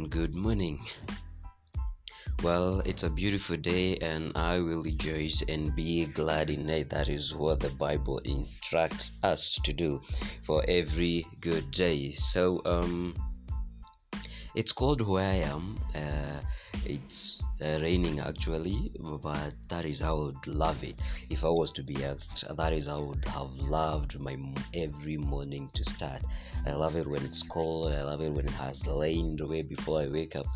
and good morning. Well, it's a beautiful day, and I will rejoice and be glad in it. That is what the Bible instructs us to do for every good day. So, um, it's called Who I Am. Uh, it's uh, raining actually, but that is how I would love it. If I was to be asked, that is how I would have loved my every morning to start. I love it when it's cold. I love it when it has rained away before I wake up,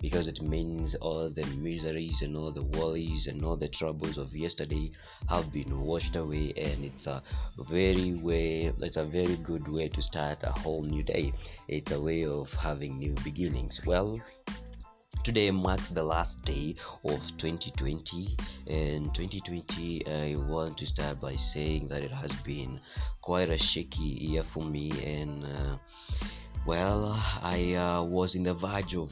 because it means all the miseries and all the worries and all the troubles of yesterday have been washed away, and it's a very way. It's a very good way to start a whole new day. It's a way of having new beginnings. Well today marks the last day of 2020 and 2020 i want to start by saying that it has been quite a shaky year for me and uh, well i uh, was in the verge of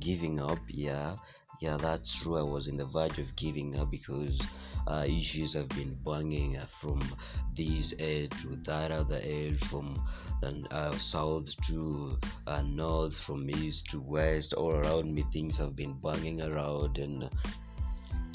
giving up. Yeah yeah that's true i was in the verge of giving up because uh, issues have been banging uh, from this edge to that other edge from uh, south to uh, north from east to west. All around me things have been banging around and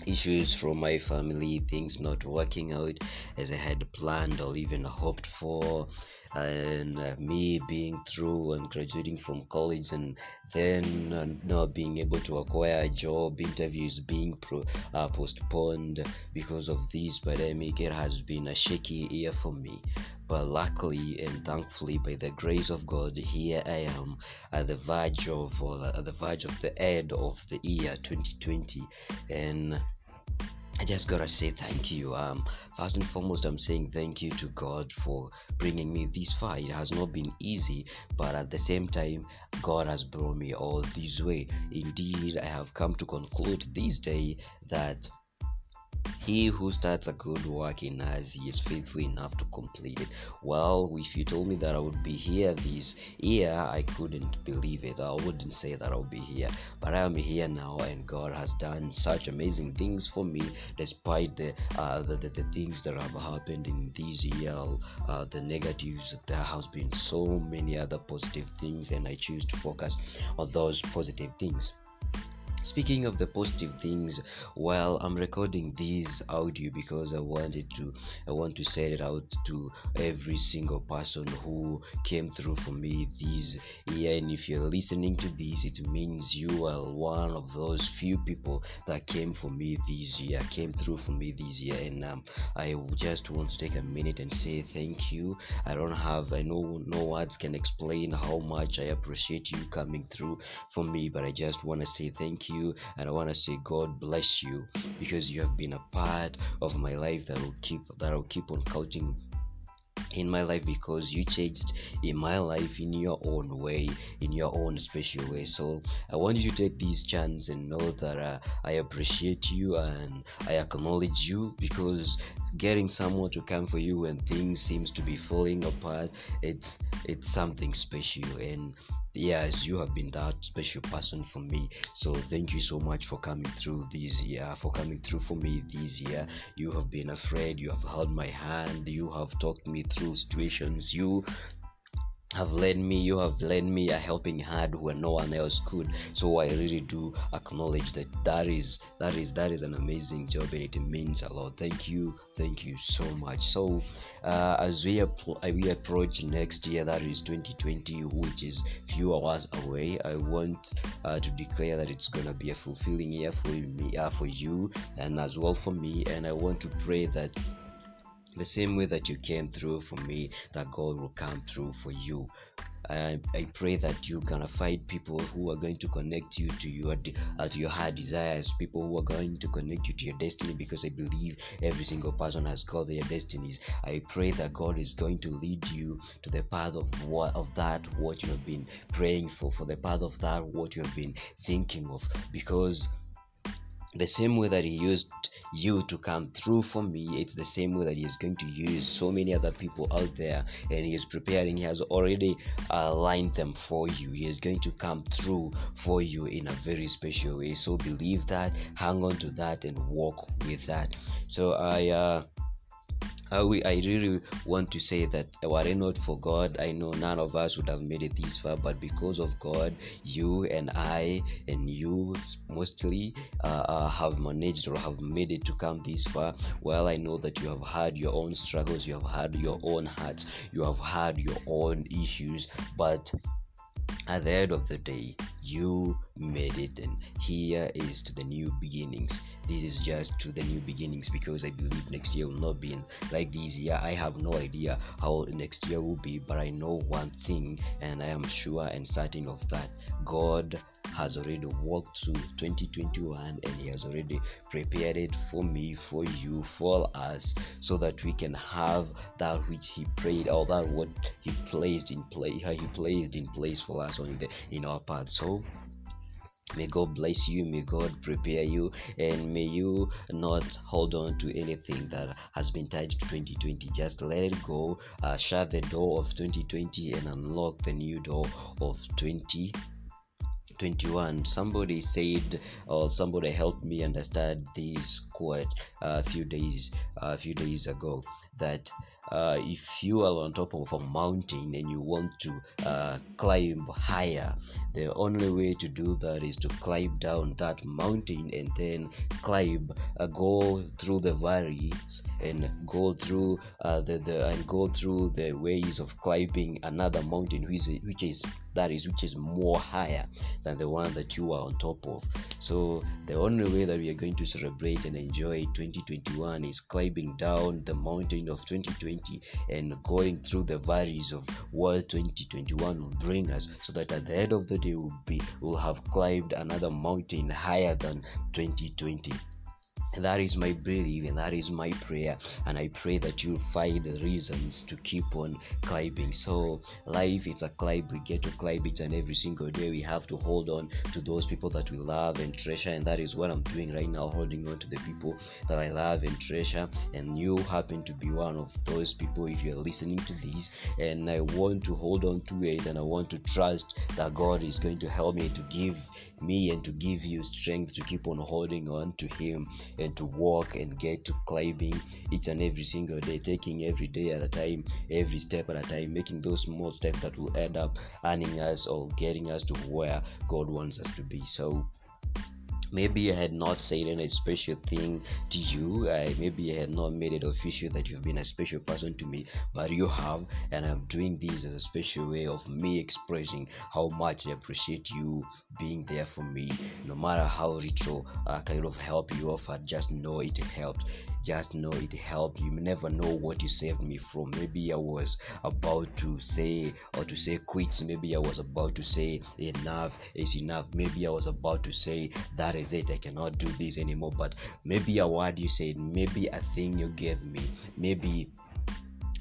issues from my family, things not working out as I had planned or even hoped for, and uh, me being through and graduating from college and then uh, not being able to acquire a job, interviews being pro- uh, postponed because of this pandemic. It has been a shaky year for me. But luckily and thankfully, by the grace of God, here I am at the verge of, or at the verge of the end of the year 2020, and I just gotta say thank you. Um, first and foremost, I'm saying thank you to God for bringing me this far. It has not been easy, but at the same time, God has brought me all this way. Indeed, I have come to conclude this day that he who starts a good work in us, he is faithful enough to complete it. Well, if you told me that I would be here this year, I couldn't believe it. I wouldn't say that I'll be here, but I am here now, and God has done such amazing things for me, despite the uh, the, the, the, things that have happened in this year, uh, the negatives. There has been so many other positive things, and I choose to focus on those positive things. Speaking of the positive things, well, I'm recording this audio because I wanted to, I want to send it out to every single person who came through for me this year. And if you're listening to this, it means you are one of those few people that came for me this year, came through for me this year. And um, I just want to take a minute and say thank you. I don't have, I know no words can explain how much I appreciate you coming through for me, but I just want to say thank you you and I want to say God bless you because you have been a part of my life that will keep that will keep on counting in my life because you changed in my life in your own way in your own special way. So i want you to take this chance and know that uh, i appreciate you and i acknowledge you because getting someone to come for you when things seems to be falling apart it's it's something special. And yes you have been that special person for me. So thank you so much for coming through this year for coming through for me this year. You have been afraid you have held my hand you have talked me through situations. You have led me you have led me a helping hand where no one else could. So i really do acknowledge that that is that is that is an amazing job and it means a lot. Thank you thank you so much. So uh, as we, ap- we approach next year that is 2020 which is few hours away i want uh, to declare that it's gonna be a fulfilling year for me uh, for you and as well for me. And i want to pray that the same way that you came through for me that god will come through for you I, I pray that you're gonna find people who are going to connect you to your uh, to your heart desires, people who are going to connect you to your destiny. Because I believe every single person has got their destinies. I pray that God is going to lead you to the path of what of that what you have been praying for, for the path of that what you have been thinking of. Because the same way that He used you to come through for me it's the same way that he is going to use so many other people out there and he is preparing he has already aligned them for you. He is going to come through for you in a very special way. So believe that hang on to that and walk with that. So i uh I, I really want to say that were it not for God, I know none of us would have made it this far. But because of God, you and I and you mostly uh, uh, have managed or have made it to come this far. Well, I know that you have had your own struggles, you have had your own hearts, you have had your own issues, but at the end of the day you made it and here is to the new beginnings. This is just to the new beginnings because i believe next year will not be like this year. I have no idea how next year will be but i know one thing and i am sure and certain of that. God has already walked through 2021 and he has already prepared it for me for you for us so that we can have that which he prayed or that what he placed in place he placed in place for us on the in our path so May God bless you, may God prepare you, and may you not hold on to anything that has been tied to 2020. Just let it go, uh, shut the door of 2020 and unlock the new door of 20. 21 somebody said or somebody helped me understand this quote a few days a few days ago that uh, if you are on top of a mountain and you want to uh, climb higher the only way to do that is to climb down that mountain and then climb uh, go through the valleys and go through uh, the, the and go through the ways of climbing another mountain which is, which is that is which is more higher than the one that you are on top of. So the only way that we are going to celebrate and enjoy 2021 is climbing down the mountain of 2020 and going through the valleys of what 2021 will bring us so that at the end of the day we'll be we'll have climbed another mountain higher than 2020 that is my belief and that is my prayer. And i pray that you find reasons to keep on climbing. So life it's a climb. We get to climb each and every single day we have to hold on to those people that we love and treasure. And that is what i'm doing right now holding on to the people that i love and treasure. And you happen to be one of those people if you're listening to this. And i want to hold on to it and i want to trust that god is going to help me to give me and to give you strength to keep on holding on to him and to walk and get to climbing each and every single day taking every day at a time every step at a time making those small steps that will end up earning us or getting us to where god wants us to be. So maybe I had not said any special thing to you. Uh, maybe I had not made it official that you've been a special person to me, but you have, and I'm doing this as a special way of me expressing how much I appreciate you being there for me. No matter how little uh, kind of help you offered, just know it helped. Just know it helped. You never know what you saved me from. Maybe i was about to say or to say quits. Maybe i was about to say enough is enough. Maybe i was about to say that is it? I cannot do this anymore but maybe a word you said maybe a thing you gave me maybe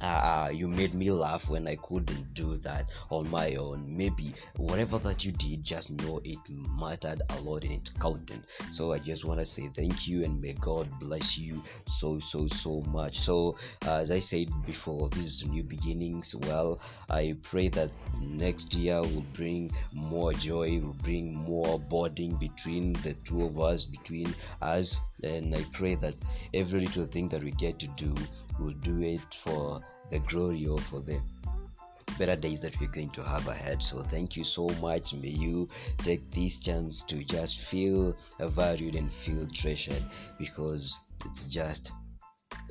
uh, you made me laugh when I couldn't do that on my own. Maybe whatever that you did, just know it mattered a lot and it counted. So I just want to say thank you and may God bless you so, so, so much. So, uh, as I said before, this is new beginnings. Well, I pray that next year will bring more joy, will bring more bonding between the two of us, between us. And I pray that every little thing that we get to do, we'll do it for the glory or for the better days that we're going to have ahead. So thank you so much. May you take this chance to just feel valued and feel treasured because it's just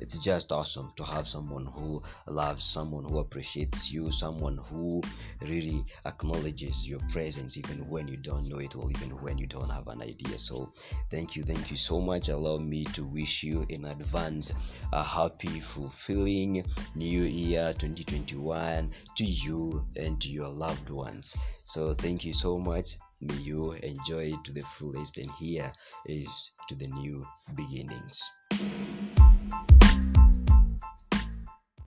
it's just awesome to have someone who loves someone who appreciates you someone who really acknowledges your presence even when you don't know it or even when you don't have an idea. So thank you thank you so much. Allow me to wish you in advance a happy fulfilling new year 2021 to you and to your loved ones. So thank you so much. May you enjoy it to the fullest. And here is to the new beginnings